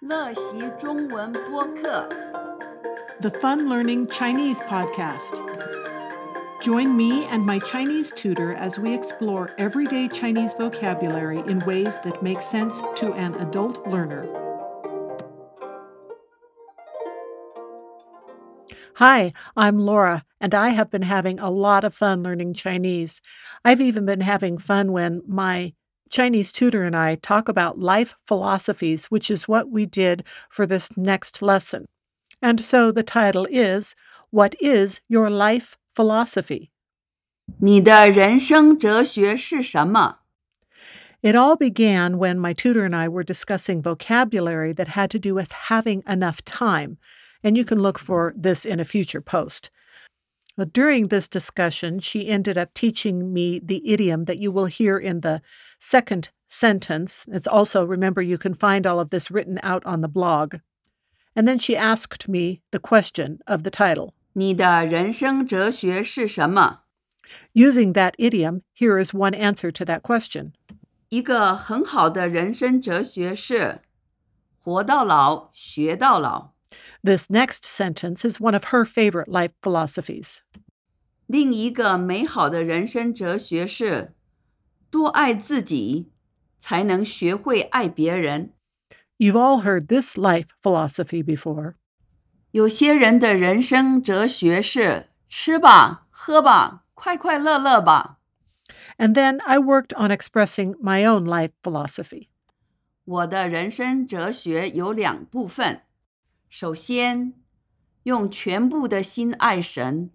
乐习中文播客。 the Fun Learning Chinese podcast. Join me and my Chinese tutor as we explore everyday Chinese vocabulary in ways that make sense to an adult learner. Hi, I'm Laura, and I have been having a lot of fun learning Chinese. I've even been having fun when my Chinese tutor and I talk about life philosophies, which is what we did for this next lesson. And so the title is What is Your Life Philosophy? 你的人生哲学是什么？ It all began when my tutor and I were discussing vocabulary that had to do with having enough time. And you can look for this in a future post. Well, during this discussion, she ended up teaching me the idiom that you will hear in the second sentence. It's also, remember, you can find all of this written out on the blog. And then she asked me the question of the title. 你的人生哲学是什么？ Using that idiom, here is one answer to that question. 一个很好的人生哲学是活到老，学到老。 This next sentence is one of her favorite life philosophies. 另一个美好的人生哲学是多爱自己，才能学会爱别人。 You've all heard this life philosophy before. 有些人的人生哲学是吃吧，喝吧，快快乐乐吧。 And then I worked on expressing my own life philosophy. 我的人生哲学有两部分。 首先，用全部的心爱神，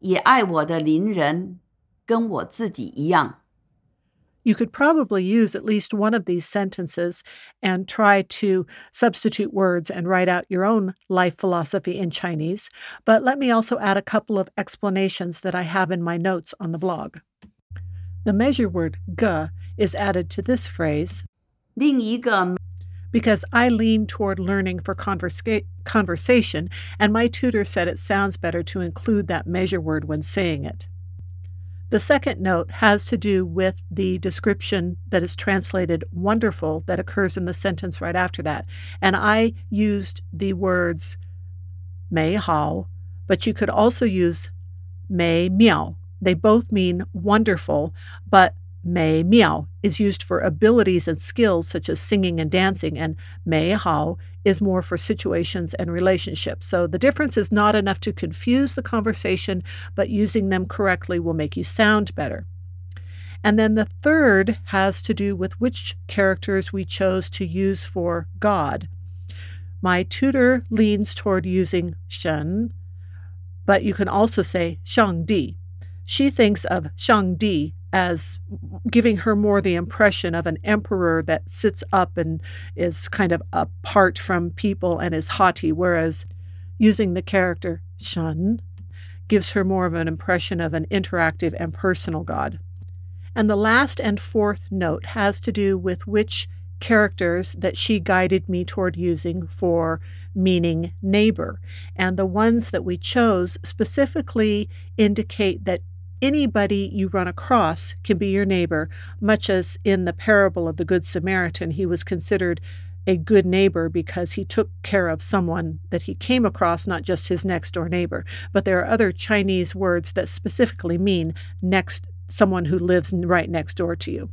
也爱我的邻人，跟我自己一样。 You could probably use at least one of these sentences and try to substitute words and write out your own life philosophy in Chinese. But let me also add a couple of explanations that I have in my notes on the blog. The measure word ge is added to this phrase 另一个 because I lean toward learning for conversa- conversation, and my tutor said it sounds better to include that measure word when saying it. The second note has to do with the description that is translated wonderful that occurs in the sentence right after that. And I used the words mei hao, but you could also use mei miao. They both mean wonderful, but mei miao is used for abilities and skills such as singing and dancing, and mei hao is more for situations and relationships. So the difference is not enough to confuse the conversation, but using them correctly will make you sound better. And then the third has to do with which characters we chose to use for God. My tutor leans toward using Shen, but you can also say Shang Di. She thinks of Shang Di as giving her more the impression of an emperor that sits up and is kind of apart from people and is haughty, whereas using the character Shen gives her more of an impression of an interactive and personal god. And the last and fourth note has to do with which characters that she guided me toward using for meaning neighbor. And the ones that we chose specifically indicate that anybody you run across can be your neighbor, much as in the parable of the Good Samaritan, he was considered a good neighbor because he took care of someone that he came across, not just his next door neighbor. But there are other Chinese words that specifically mean next someone who lives right next door to you.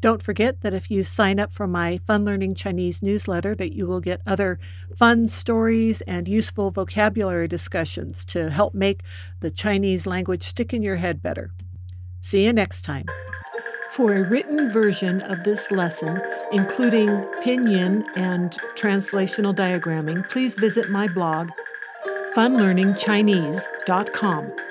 Don't forget that if you sign up for my Fun Learning Chinese newsletter that you will get other fun stories and useful vocabulary discussions to help make the Chinese language stick in your head better. See you next time. For a written version of this lesson, including pinyin and translational diagramming, please visit my blog funlearningchinese.com.